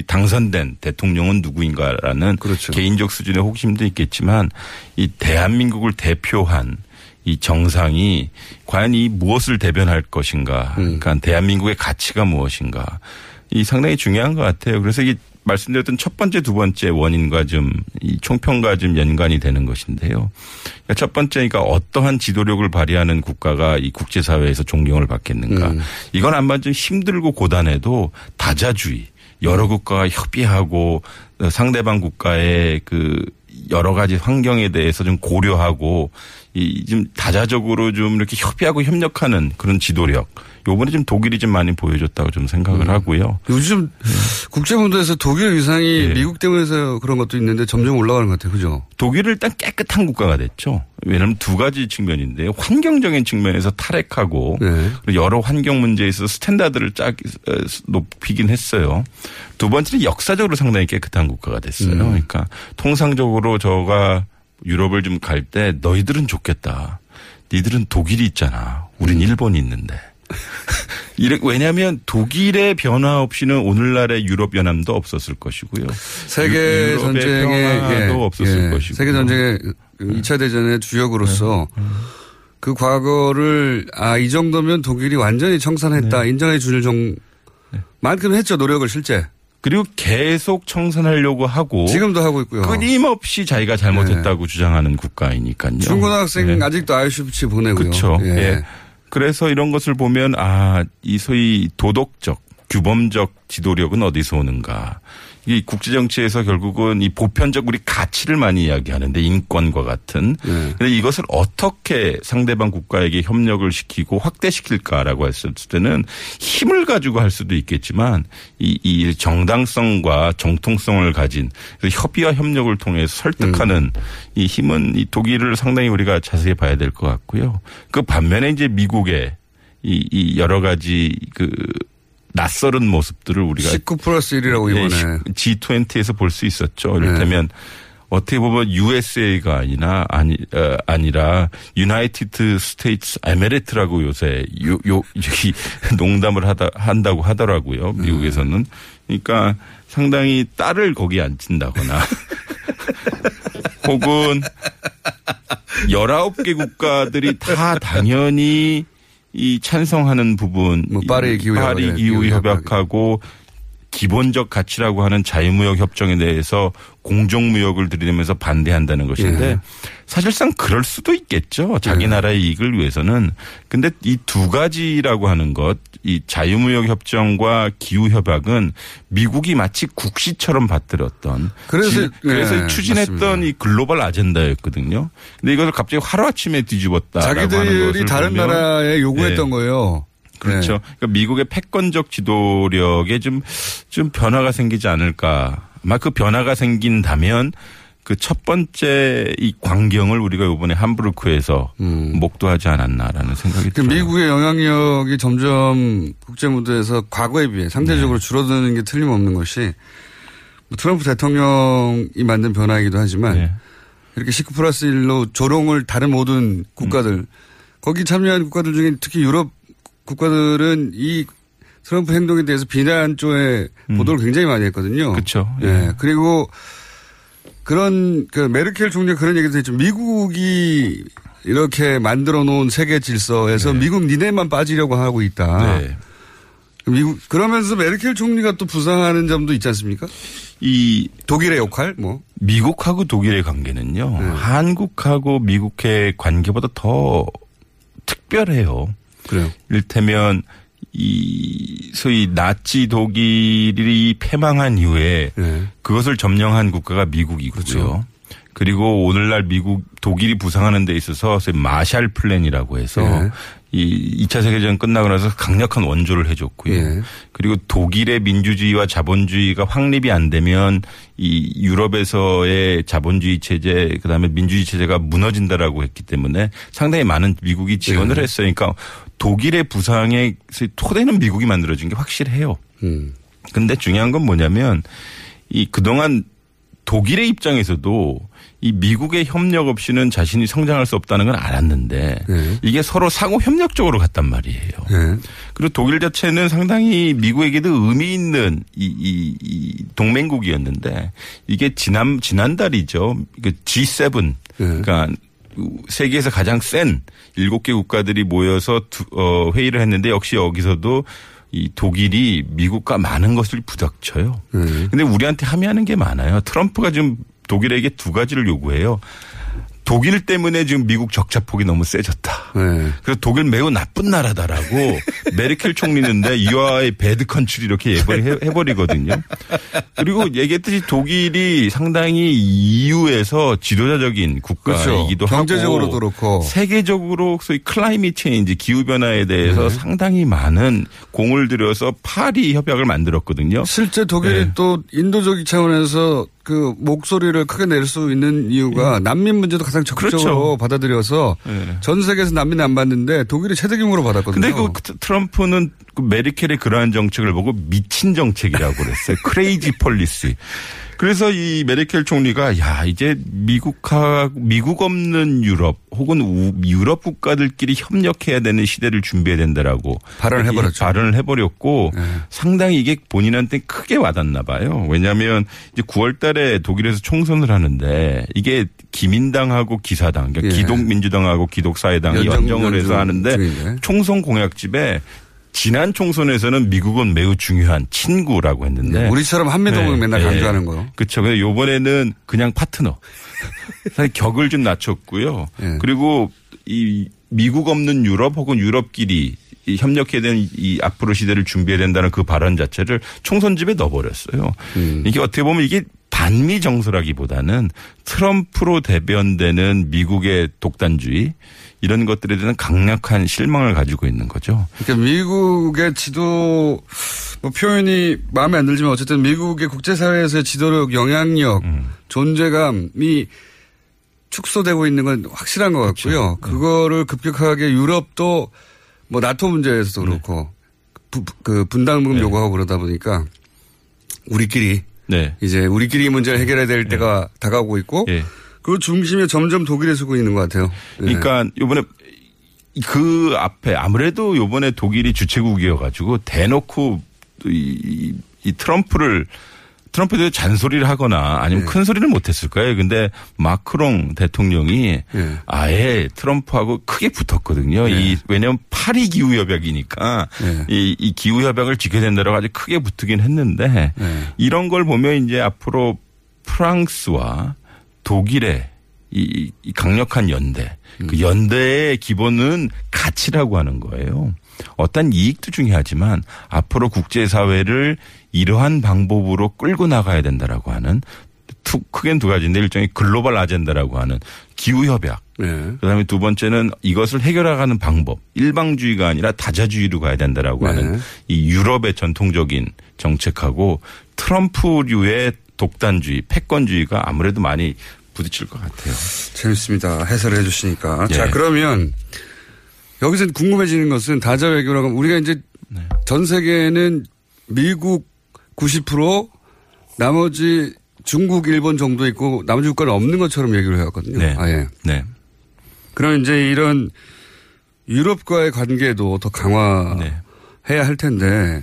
당선된 대통령은 누구인가라는 그렇죠. 개인적 수준의 호기심도 있겠지만 이 대한민국을 대표한 이 정상이 과연 이 무엇을 대변할 것인가. 음. 그러니까 대한민국의 가치가 무엇인가. 이 상당히 중요한 것 같아요. 그래서 이게 말씀드렸던 첫 번째, 두 번째 원인과 좀 이 총평과 좀 연관이 되는 것인데요. 그러니까 첫 번째니까 어떠한 지도력을 발휘하는 국가가 이 국제사회에서 존경을 받겠는가. 음. 이건 아마 좀 힘들고 고단해도 다자주의, 여러 국가가 협의하고 상대방 국가의 그 여러 가지 환경에 대해서 좀 고려하고 이 좀 다자적으로 좀 이렇게 협의하고 협력하는 그런 지도력. 요번에 좀 독일이 좀 많이 보여줬다고 좀 생각을 하고요. 요즘 국제무대에서 독일 위상이 예. 미국 때문에서 그런 것도 있는데 점점 올라가는 것 같아요. 그죠? 독일은 일단 깨끗한 국가가 됐죠. 왜냐하면 두 가지 측면인데요. 환경적인 측면에서 탈핵하고 네. 여러 환경 문제에 있어서 스탠다드를 쫙 어, 높이긴 했어요. 두 번째는 역사적으로 상당히 깨끗한 국가가 됐어요. 음. 그러니까 통상적으로 저가 유럽을 좀 갈 때 너희들은 좋겠다. 니들은 독일이 있잖아. 우린 일본이 있는데. 이래- 왜냐하면 독일의 변화 없이는 오늘날의 유럽 연합도 없었을 것이고요. 세계 전쟁의 예, 없었을 예, 것이고. 세계 전쟁의 2차 대전의 주역으로서 그 과거를 아 이 정도면 독일이 완전히 청산했다 네. 인정해 줄 정. 만큼 했죠 노력을 실제. 그리고 계속 청산하려고 하고 지금도 하고 있고요. 끊임없이 자기가 잘못했다고 주장하는 국가이니까요. 중고등학생 네. 아직도 아이슈비치 보내고요. 그렇죠. 예. 예. 그래서 이런 것을 보면 아, 이 소위 도덕적, 규범적 지도력은 어디서 오는가. 이 국제 정치에서 결국은 이 보편적 우리 가치를 많이 이야기하는데 인권과 같은. 네. 근데 이것을 어떻게 상대방 국가에게 협력을 시키고 확대시킬까라고 했을 때는 힘을 가지고 할 수도 있겠지만 이, 이 정당성과 정통성을 가진 협의와 협력을 통해서 설득하는 이 힘은 이 독일을 상당히 우리가 자세히 봐야 될 것 같고요. 그 반면에 이제 미국의 이, 이 여러 가지 그 낯설은 모습들을 우리가 19 플러스 1이라고 예, 이번에. G20에서 볼 수 있었죠. 네. 이를테면 어떻게 보면 USA가 아니나 아니 어, 아니라 United States Emirate라고 요새 요, 요 여기 농담을 하다 한다고 하더라고요. 미국에서는. 그러니까 상당히 딸을 거기 앉힌다거나 혹은 19개 국가들이 다 당연히 이 찬성하는 부분 뭐 파리 기후 파리 기후 협약하고 기본적 가치라고 하는 자유무역 협정에 대해서 공정무역을 들이대면서 반대한다는 것인데 예. 사실상 그럴 수도 있겠죠. 자기 예. 나라의 이익을 위해서는. 근데 이 두 가지라고 하는 것, 이 자유무역 협정과 기후 협약은 미국이 마치 국시처럼 받들었던 그래서- 지- 그래서 예, 추진했던 맞습니다. 이 글로벌 아젠다였거든요. 근데 이것을 갑자기 하루아침에 뒤집었다라고 하는 자기들이 다른 나라에 요구했던 네. 거예요. 그렇죠. 네. 그러니까 미국의 패권적 지도력에 좀, 좀 변화가 생기지 않을까. 아마 그 변화가 생긴다면 그 첫 번째 이 광경을 우리가 이번에 함부르크에서 목도하지 않았나라는 생각이 음. 그. 미국의 영향력이 점점 국제 무대에서 과거에 비해 네. 상대적으로 줄어드는 게 틀림없는 것이 뭐 트럼프 대통령이 만든 변화이기도 하지만 네. 이렇게 19 플러스 1로 조롱을 다른 모든 국가들 음. 거기 참여한 국가들 중에 특히 유럽 국가들은 이 트럼프 행동에 대해서 비난 쪽에 보도를 굉장히 많이 했거든요. 음. 그렇죠. 예. 예. 그리고 그런 그 메르켈 총리가 그런 얘기도 했죠. 미국이 이렇게 만들어 놓은 세계 질서에서 미국 니네만 빠지려고 하고 있다. 네. 미국 그러면서 메르켈 총리가 또 부상하는 점도 있지 않습니까? 이 독일의 역할 뭐 미국하고 독일의 관계는요. 네. 한국하고 미국의 관계보다 더 특별해요. 그래요. 이를테면 이 소위 나치 독일이 패망한 이후에 네. 그것을 점령한 국가가 미국이고요. 그렇죠. 그리고 오늘날 미국 독일이 부상하는 데 있어서 소위 마샬 플랜이라고 해서 네. 이 2차 세계대전 끝나고 나서 강력한 원조를 해줬고요. 예. 그리고 독일의 민주주의와 자본주의가 확립이 안 되면 이 유럽에서의 자본주의 체제 그다음에 민주주의 체제가 무너진다라고 했기 때문에 상당히 많은 미국이 지원을 네. 했어요. 그러니까 독일의 부상의 토대는 미국이 만들어준 게 확실해요. 음. 근데 중요한 건 뭐냐면 이 그동안 독일의 입장에서도 이 미국의 협력 없이는 자신이 성장할 수 없다는 건 알았는데 네. 이게 서로 상호 협력적으로 갔단 말이에요. 네. 그리고 독일 자체는 상당히 미국에게도 의미 있는 이, 이, 이 동맹국이었는데 이게 지난 지난달이죠. 그 G7 그러니까 세계에서 가장 센 일곱 개 국가들이 모여서 두, 어, 회의를 했는데 역시 여기서도 이 독일이 미국과 많은 것을 부닥쳐요. 근데 우리한테 함의하는 게 많아요. 트럼프가 지금 독일에게 두 가지를 요구해요. 독일 때문에 지금 미국 적자 폭이 너무 세졌다. 네. 그래서 독일 매우 나쁜 나라다라고 메르켈 총리는데 You are a bad country 이렇게 해버리거든요. 그리고 얘기했듯이 독일이 상당히 EU에서 지도자적인 국가이기도 그렇죠. 하고 경제적으로도 그렇고 세계적으로 소위 climate change 기후 변화에 대해서 네. 상당히 많은 공을 들여서 파리 협약을 만들었거든요. 실제 독일이 네. 또 인도적인 차원에서 그 목소리를 크게 낼 수 있는 이유가 난민 문제도 가장 적극적으로 예. 그렇죠. 받아들여서 네. 전 세계에서 난민 안 받는데 독일이 최대 규모로 받았거든요. 근데 그 트럼프는 그 메르켈의 그러한 정책을 보고 미친 정책이라고 그랬어요. Crazy policy. 그래서 이 메르켈 총리가 야 이제 미국하 미국 없는 유럽 혹은 우, 유럽 국가들끼리 협력해야 되는 시대를 준비해야 된다라고 발언을 해버렸죠. 발언을 해버렸고 상당히 이게 본인한테 크게 와닿나 봐요. 왜냐하면 이제 9월달에 독일에서 총선을 하는데 이게 기민당하고 기사당, 그러니까 예. 기독민주당하고 기독사회당이 연정- 연정을 해서 연정 하는데 중이네. 총선 공약집에 지난 총선에서는 미국은 매우 중요한 친구라고 했는데 네, 우리처럼 한미동맹 맨날 강조하는 거요. 그렇죠. 근데 요번에는 그냥 파트너. 사실 격을 좀 낮췄고요. 예. 그리고 이 미국 없는 유럽 혹은 유럽끼리 이 협력해야 되는 이 앞으로 시대를 준비해야 된다는 그 발언 자체를 총선 집에 넣어버렸어요. 음. 이게 어떻게 보면 이게 반미 정서라기보다는 트럼프로 대변되는 미국의 독단주의 이런 것들에 대한 강력한 실망을 가지고 있는 거죠. 그러니까 미국의 지도 뭐 표현이 마음에 안 들지만 어쨌든 미국의 국제사회에서의 지도력, 영향력, 음. 존재감이 축소되고 있는 건 확실한 것 그렇죠. 같고요. 네. 그거를 급격하게 유럽도 뭐 나토 문제에서도 네. 그렇고 부- 그 분담금 요구하고 그러다 보니까 우리끼리 네. 이제 우리끼리 문제를 해결해야 될 때가 다가오고 있고 예. 그 중심에 점점 독일에 서고 있는 것 같아요. 네. 그러니까 요번에 그 앞에 아무래도 요번에 독일이 주최국이어가지고 대놓고 이, 이, 이 트럼프를 트럼프에 대해 잔소리를 하거나 아니면 네. 큰 소리를 못했을 거예요. 근데 마크롱 대통령이 네. 아예 트럼프하고 크게 붙었거든요. 이 왜냐하면 파리 기후 협약이니까 네. 이, 이 기후 협약을 지켜야 된다라고 아주 크게 붙으긴 했는데 네. 이런 걸 보면 이제 앞으로 프랑스와 독일의 이, 이 강력한 연대, 음. 그 연대의 기본은 가치라고 하는 거예요. 어떤 이익도 중요하지만 앞으로 국제사회를 이러한 방법으로 끌고 나가야 된다라고 하는 투, 크게는 두 가지인데 일종의 글로벌 아젠다라고 하는 기후협약. 네. 그다음에 두 번째는 이것을 해결하는 방법. 일방주의가 아니라 다자주의로 가야 된다라고 네. 하는 이 유럽의 전통적인 정책하고 트럼프류의 독단주의, 패권주의가 아무래도 많이 부딪힐 것 같아요. 재밌습니다. 해설을 해주시니까. 예. 자, 그러면 여기서 궁금해지는 것은 다자 외교라고 하면 우리가 이제 네. 전 세계는 미국 90% 나머지 중국, 일본 정도 있고 나머지 국가는 없는 것처럼 얘기를 해왔거든요. 네. 아예. 네. 그럼 이제 이런 유럽과의 관계도 더 강화해야 네. 할 텐데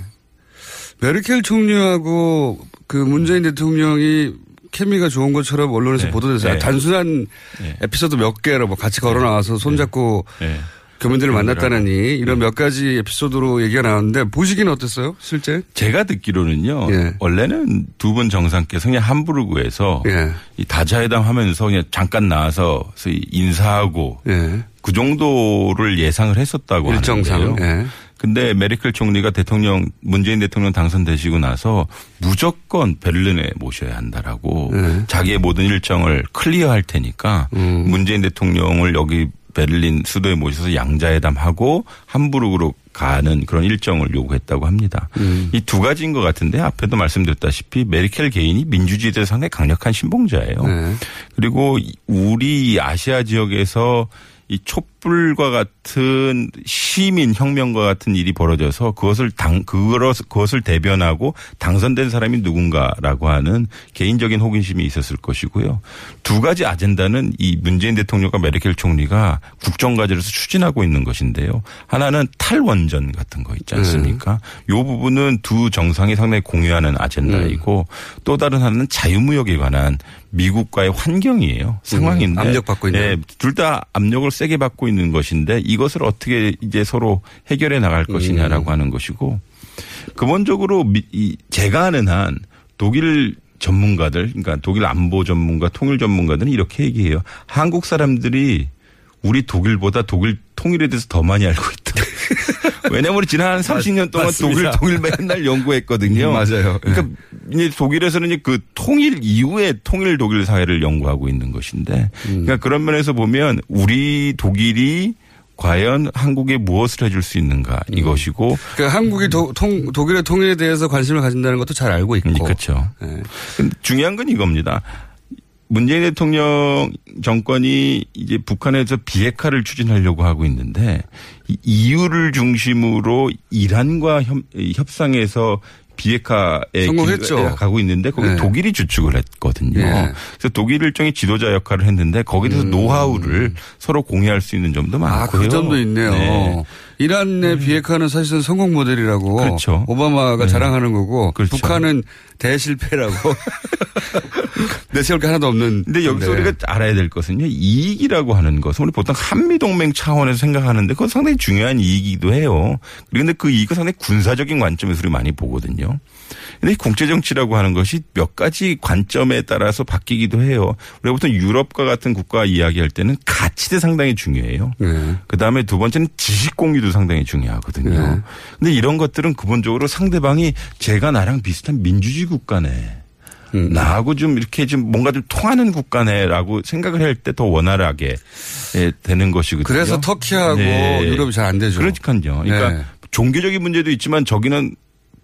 메르켈 총리하고 그 문재인 대통령이 케미가 좋은 것처럼 언론에서 네. 보도돼서 네. 단순한 네. 에피소드 몇 개로 뭐 같이 걸어 나와서 손잡고 네. 교민들을 만났다느니 이런 몇 가지 에피소드로 얘기가 나왔는데 보시기는 어땠어요? 실제? 제가 듣기로는요. 예. 원래는 두 분 정상께서 그냥 함부르크에서 예. 이 다자회담 하면서 그냥 잠깐 나와서 인사하고 예. 그 정도를 예상을 했었다고 일정상. 하는데요. 예. 근데 메리켈 총리가 대통령 문재인 대통령 당선되시고 나서 무조건 베를린에 모셔야 한다라고 네. 자기의 모든 일정을 클리어할 테니까 음. 문재인 대통령을 여기 베를린 수도에 모셔서 양자회담하고 함부르크로 가는 그런 일정을 요구했다고 합니다. 음. 이두 가지인 것 같은데 앞에도 말씀드렸다시피 메리켈 개인이 민주주의에 상당히 강력한 신봉자예요. 네. 그리고 우리 아시아 지역에서 이 촛 불과 같은 시민 혁명과 같은 일이 벌어져서 그것을 당 그것 그것을 대변하고 당선된 사람이 누군가라고 하는 개인적인 호기심이 있었을 것이고요. 두 가지 아젠다는 이 문재인 대통령과 메르켈 총리가 국정과제로서 추진하고 있는 것인데요. 하나는 탈원전 같은 거 있지 않습니까? 이 부분은 두 정상이 상당히 공유하는 아젠다이고 또 다른 하나는 자유무역에 관한 미국과의 환경이에요. 상황인데 음, 압력 받고 있는. 네, 둘 다 압력을 세게 받고 있는 것인데 이것을 어떻게 이제 서로 해결해 나갈 것이냐라고 하는 것이고 근본적으로 제가 아는 한 독일 전문가들 그러니까 독일 안보 전문가 통일 전문가들은 이렇게 얘기해요. 한국 사람들이 우리 독일보다 독일 통일에 대해서 더 많이 알고 있다. 왜냐하면 지난 한 30년 동안 독일 맞습니다. 통일 맨날 연구했거든요. 음, 맞아요. 그러니까 이제 독일에서는 이제 그 통일 이후에 통일 독일 사회를 연구하고 있는 것인데, 그러니까 그런 면에서 보면 우리 독일이 과연 한국에 무엇을 해줄 수 있는가 이것이고 그러니까 한국이 도, 통, 독일의 통일에 대해서 관심을 가진다는 것도 잘 알고 있고. 그렇죠. 네. 중요한 건 이겁니다. 문재인 대통령 정권이 이제 북한에서 비핵화를 추진하려고 하고 있는데 이 이유를 중심으로 이란과 협, 협상에서 비핵화에 성공했죠. 가고 있는데 거기 네. 독일이 주축을 했거든요. 네. 그래서 독일 일종의 지도자 역할을 했는데 거기에 대해서 노하우를 서로 공유할 수 있는 점도 음. 아, 많고요. 그 점도 있네요. 네. 이란의 비핵화는 사실은 성공 모델이라고 그렇죠. 오바마가 네. 자랑하는 거고 그렇죠. 북한은 대실패라고 내세울 게 하나도 없는. 근데 여기서 건데. 우리가 알아야 될 것은요. 이익이라고 하는 것은 우리 보통 한미 동맹 차원에서 생각하는데 그건 상당히 중요한 이익이기도 해요. 그런데 그 이익은 상당히 군사적인 관점에서 우리 많이 보거든요. 근데 이 국제정치라고 하는 것이 몇 가지 관점에 따라서 바뀌기도 해요. 우리가 보통 유럽과 같은 국가 이야기할 때는 가치도 상당히 중요해요. 네. 그 다음에 두 번째는 지식 공유도 상당히 중요하거든요. 네. 근데 이런 것들은 기본적으로 상대방이 제가 나랑 비슷한 민주주의 국가네. 음. 나하고 좀 이렇게 좀 뭔가 좀 통하는 국가네라고 생각을 할 때 더 원활하게 예, 되는 것이거든요. 그래서 터키하고 유럽이 잘 안 되죠. 그러니까요. 그러니까 네. 종교적인 문제도 있지만 저기는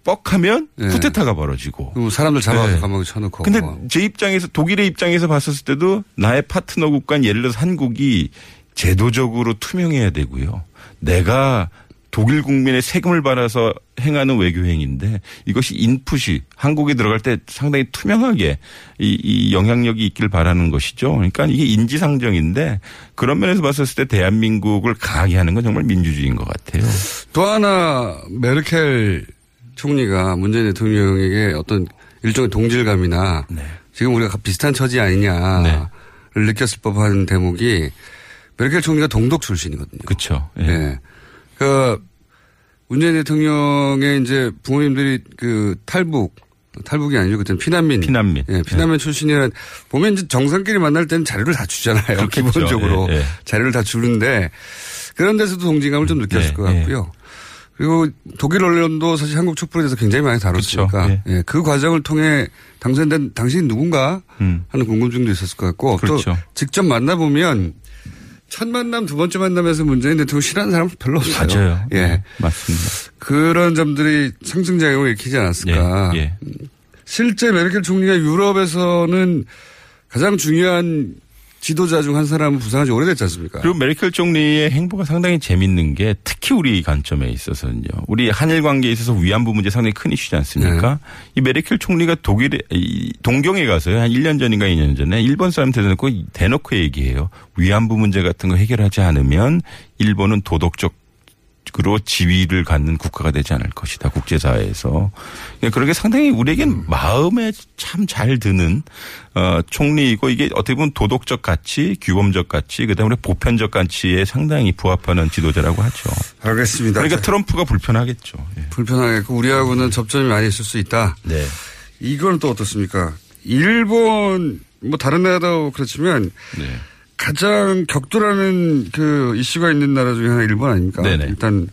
뻑하면 네. 쿠데타가 벌어지고. 그리고 사람들 잡아서 네. 감옥에 쳐놓고. 근데 제 입장에서 독일의 입장에서 봤었을 때도 나의 파트너 국가인 예를 들어서 한국이 제도적으로 투명해야 되고요. 내가 독일 국민의 세금을 받아서 행하는 외교 행위인데 이것이 인풋이 한국에 들어갈 때 상당히 투명하게 이, 이 영향력이 있길 바라는 것이죠. 그러니까 이게 인지상정인데 그런 면에서 봤었을 때 대한민국을 강하게 하는 건 정말 민주주의인 것 같아요. 또 하나 메르켈 총리가 문재인 대통령에게 어떤 일종의 동질감이나 네. 지금 우리가 비슷한 처지 아니냐를 느꼈을 법한 대목이 메르켈 총리가 동독 출신이거든요. 그렇죠. 예. 그 문재인 대통령의 이제 부모님들이 그 탈북 탈북이 아니죠. 그때는 피난민. 피난민. 예, 피난민 출신이라 보면 이제 정상끼리 만날 때는 자료를 다 주잖아요. 그렇겠죠. 기본적으로 예, 예. 자료를 다 주는데 그런 데서도 동질감을 좀 느꼈을 네, 것 같고요. 그리고 독일 언론도 사실 한국 촛불에 대해서 굉장히 많이 다뤘으니까 그렇죠. 예. 예, 그 과정을 통해 당선된 당신이 누군가 음. 하는 궁금증도 있었을 것 같고 그렇죠. 또 직접 만나보면 첫 만남 두 번째 만남에서 문재인 대통령 싫어하는 사람 별로 없어요. 맞아요. 예. 네, 맞습니다. 그런 점들이 상승작용을 일으키지 않았을까. 예, 예. 실제 메르켈 총리가 유럽에서는 가장 중요한 지도자 중 한 사람은 부상한 지 오래됐지 않습니까? 그리고 메르켈 총리의 행보가 상당히 재밌는 게 특히 우리 관점에 있어서는요. 우리 한일 관계에 있어서 위안부 문제 상당히 큰 이슈지 않습니까? 네. 이 메르켈 총리가 독일에 이 동경에 가서요. 한 1년 전인가 2년 전에 일본 사람한테 대놓고 대놓고 얘기해요. 위안부 문제 같은 거 해결하지 않으면 일본은 도덕적 으로 지위를 갖는 국가가 되지 않을 것이다 국제사회에서 그러니까 그러게 상당히 우리에겐 마음에 참 잘 드는 어 총리이고 이게 어떻게 보면 도덕적 가치, 규범적 가치, 그다음에 보편적 가치에 상당히 부합하는 지도자라고 하죠. 알겠습니다. 그러니까 트럼프가 불편하겠죠. 예. 불편하겠고 우리하고는 접점이 많이 있을 수 있다. 네. 이건 또 어떻습니까? 일본 뭐 다른 나라도 그렇지만 네. 가장 격돌하는 그 이슈가 있는 나라 중에 하나 일본 아닙니까? 네네. 일단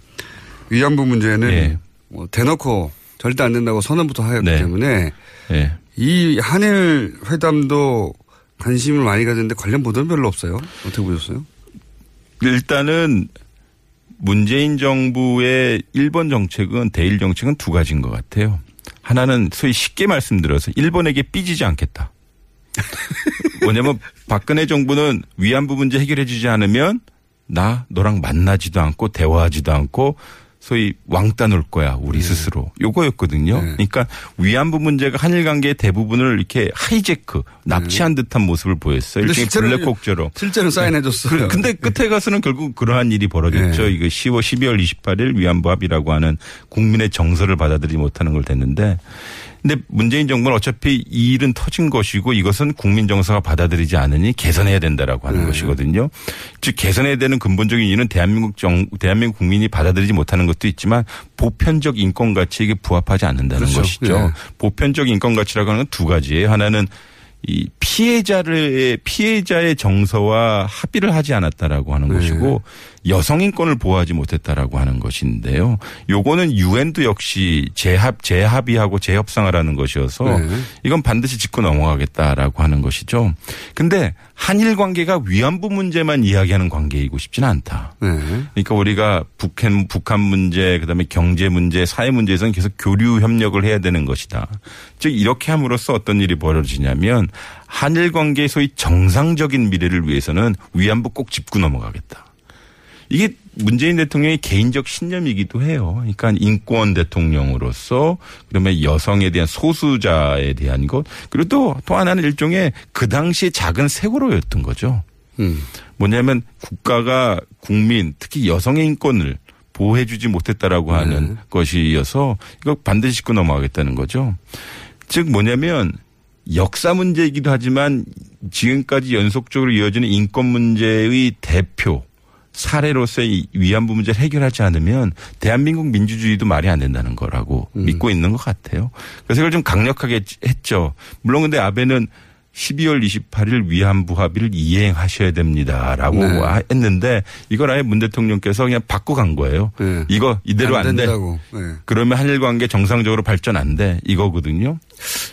위안부 문제는 예. 뭐 대놓고 절대 안 된다고 선언부터 하였기 네. 때문에 예. 이 한일 회담도 관심을 많이 가졌는데 관련 보도는 별로 없어요. 어떻게 보셨어요? 일단은 문재인 정부의 일본 정책은 대일 정책은 두 가지인 것 같아요. 하나는 소위 쉽게 말씀드려서 일본에게 삐지지 않겠다. 뭐냐면 박근혜 정부는 위안부 문제 해결해 주지 않으면 나 너랑 만나지도 않고 대화하지도 않고 소위 왕따 놀 거야 네. 우리 스스로 요거였거든요. 그러니까 위안부 문제가 한일 관계의 대부분을 이렇게 하이제크 납치한 듯한 모습을 보였어요. 네. 실제로는- 블랙곡처럼. 실제로 사인해줬어요. 그- 근데 끝에 가서는 결국 그러한 일이 벌어졌죠. 네. 이거 10월 12월 28일 위안부 합의라고 하는 국민의 정서를 받아들이지 못하는 걸 됐는데 근데 문재인 정부는 어차피 이 일은 터진 것이고 이것은 국민 정서가 받아들이지 않으니 개선해야 된다라고 하는 네. 것이거든요. 즉 개선해야 되는 근본적인 이유는 대한민국 정 대한민국 국민이 받아들이지 못하는 것도 있지만 보편적 인권 가치에게 부합하지 않는다는 그렇죠. 것이죠. 네. 보편적 인권 가치라고 하는 건 두 가지예요. 하나는 이 피해자를 피해자의 정서와 합의를 하지 않았다라고 하는 네. 것이고 여성 인권을 보호하지 못했다라고 하는 것인데요. 요거는 유엔도 역시 재합 재합의하고 재협상하라는 것이어서 네. 이건 반드시 짚고 넘어가겠다라고 하는 것이죠. 근데 한일 관계가 위안부 문제만 이야기하는 관계이고 싶지는 않다. 네. 그러니까 우리가 북한 북한 문제 그다음에 경제 문제 사회 문제에서는 계속 교류 협력을 해야 되는 것이다. 즉 이렇게 함으로써 어떤 일이 벌어지냐면 한일 관계의 소위 정상적인 미래를 위해서는 위안부 꼭 짚고 넘어가겠다. 이게 문재인 대통령의 개인적 신념이기도 해요. 그러니까 인권 대통령으로서 그러면 여성에 대한 소수자에 대한 것 그리고 또, 또 하나는 일종의 그 당시 작은 세월호였던 거죠. 음. 뭐냐면 국가가 국민 특히 여성의 인권을 보호해주지 못했다라고 하는 것이어서 이거 반드시 짚고 넘어가겠다는 거죠. 즉 뭐냐면 역사 문제이기도 하지만 지금까지 연속적으로 이어지는 인권 문제의 대표 사례로서의 이 위안부 문제를 해결하지 않으면 대한민국 민주주의도 말이 안 된다는 거라고 믿고 있는 것 같아요. 그래서 이걸 좀 강력하게 했죠. 물론 근데 아베는 12월 28일 위안부 합의를 이행하셔야 됩니다라고 네. 했는데 이걸 아예 문 대통령께서 그냥 바꿔 간 거예요. 이거 이대로 안 안, 돼. 된다고. 네. 그러면 한일 관계 정상적으로 발전 안 돼. 이거거든요.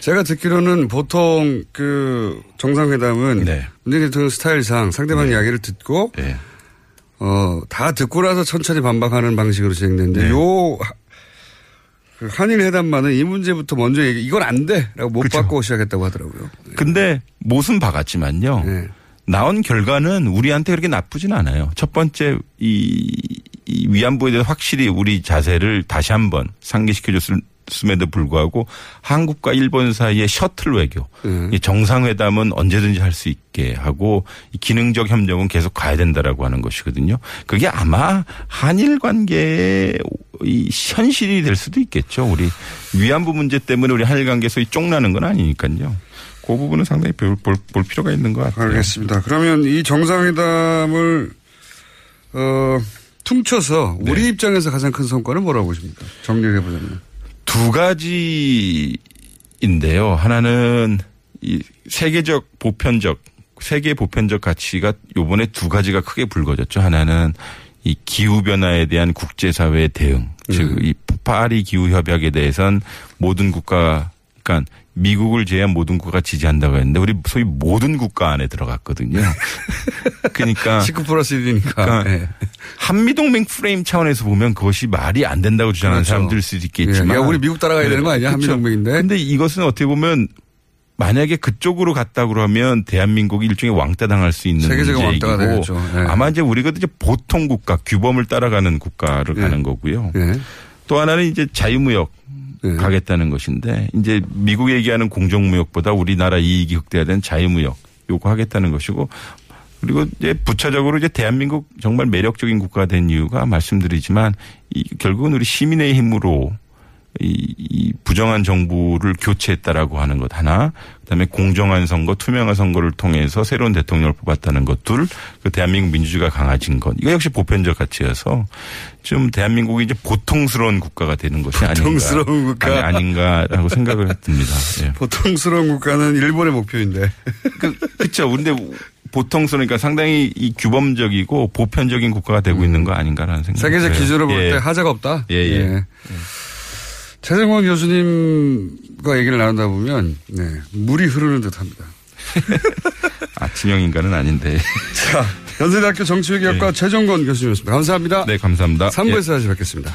제가 듣기로는 보통 그 정상회담은 네. 문재인 대통령 스타일상 상대방 이야기를 듣고 어, 다 듣고 나서 천천히 반박하는 방식으로 진행되는데 네. 요 하- 그 한일 회담만은 이 문제부터 먼저 얘기 이건 안 돼 라고 못 받고 시작했다고 하더라고요. 근데 못은 박았지만요. 네. 나온 결과는 우리한테 그렇게 나쁘진 않아요. 첫 번째 이, 이 위안부에 대해서 확실히 우리 자세를 다시 한번 상기시켜줬 음에도 불구하고 한국과 일본 사이의 셔틀 외교, 이 정상회담은 언제든지 할 수 있게 하고 이 기능적 협력은 계속 가야 된다라고 하는 것이거든요. 그게 아마 한일 관계의 이 현실이 될 수도 있겠죠. 우리 위안부 문제 때문에 우리 한일 관계 소위 쫑나는 건 아니니까요. 그 부분은 상당히 볼, 볼, 볼 필요가 있는 것 같아요. 알겠습니다. 그러면 이 정상회담을 어, 퉁쳐서 네. 우리 입장에서 가장 큰 성과는 뭐라고 보십니까? 정리를 해보자면. 두 가지인데요. 하나는 이 세계적 보편적 세계 보편적 가치가 요번에 두 가지가 크게 불거졌죠. 하나는 이 기후 변화에 대한 국제 사회의 대응, 즉이 파리 기후 협약에 대해선 모든 국가 그러니까 미국을 제외한 모든 국가가 지지한다고 했는데 우리 소위 모든 국가 안에 들어갔거든요. 그러니까 19 플러스 1이니까. 그러니까 한미동맹 프레임 차원에서 보면 그것이 말이 안 된다고 주장하는 그렇죠. 사람들 수도 있겠지만. 예, 야, 우리 미국 따라가야 되는 거 아니야? 그렇죠. 한미동맹인데. 근데 이것은 어떻게 보면 만약에 그쪽으로 갔다 그러면 대한민국이 일종의 왕따 당할 수 있는 문제이고 되겠죠. 예. 아마 이제 우리가 이제 보통 국가 규범을 따라가는 국가를 예. 가는 거고요. 예. 또 하나는 이제 자유무역 가겠다는 것인데 이제 미국 얘기하는 공정무역보다 우리나라 이익이 극대화된 자유무역 요거 하겠다는 것이고 그리고 이제 부차적으로 이제 대한민국 정말 매력적인 국가가 된 이유가 말씀드리지만 이 결국은 우리 시민의 힘으로 이, 이 부정한 정부를 교체했다라고 하는 것 하나, 그다음에 공정한 선거, 투명한 선거를 통해서 새로운 대통령을 뽑았다는 것 둘, 그 대한민국 민주주의가 강화진 것. 이거 역시 보편적 가치여서 좀 대한민국이 이제 보통스러운 국가가 되는 것이 보통스러운 아닌가, 국가. 아니, 아닌가라고 생각을 듭니다. 예. 보통스러운 국가는 일본의 목표인데. 그렇죠. 근데 보통스러우니까 상당히 이 규범적이고 보편적인 국가가 되고 있는 거 아닌가라는 생각이 세계적 들어요. 기준으로 볼 예. 때 하자가 없다. 예, 예. 최정원 교수님과 얘기를 나누다 보면 네, 물이 흐르는 듯합니다. 아침형 인간은 아닌데. 자, 연세대학교 정치외교학과 최정건 교수님이었습니다. 감사합니다. 네, 감사합니다. 3부에서 예. 다시 뵙겠습니다.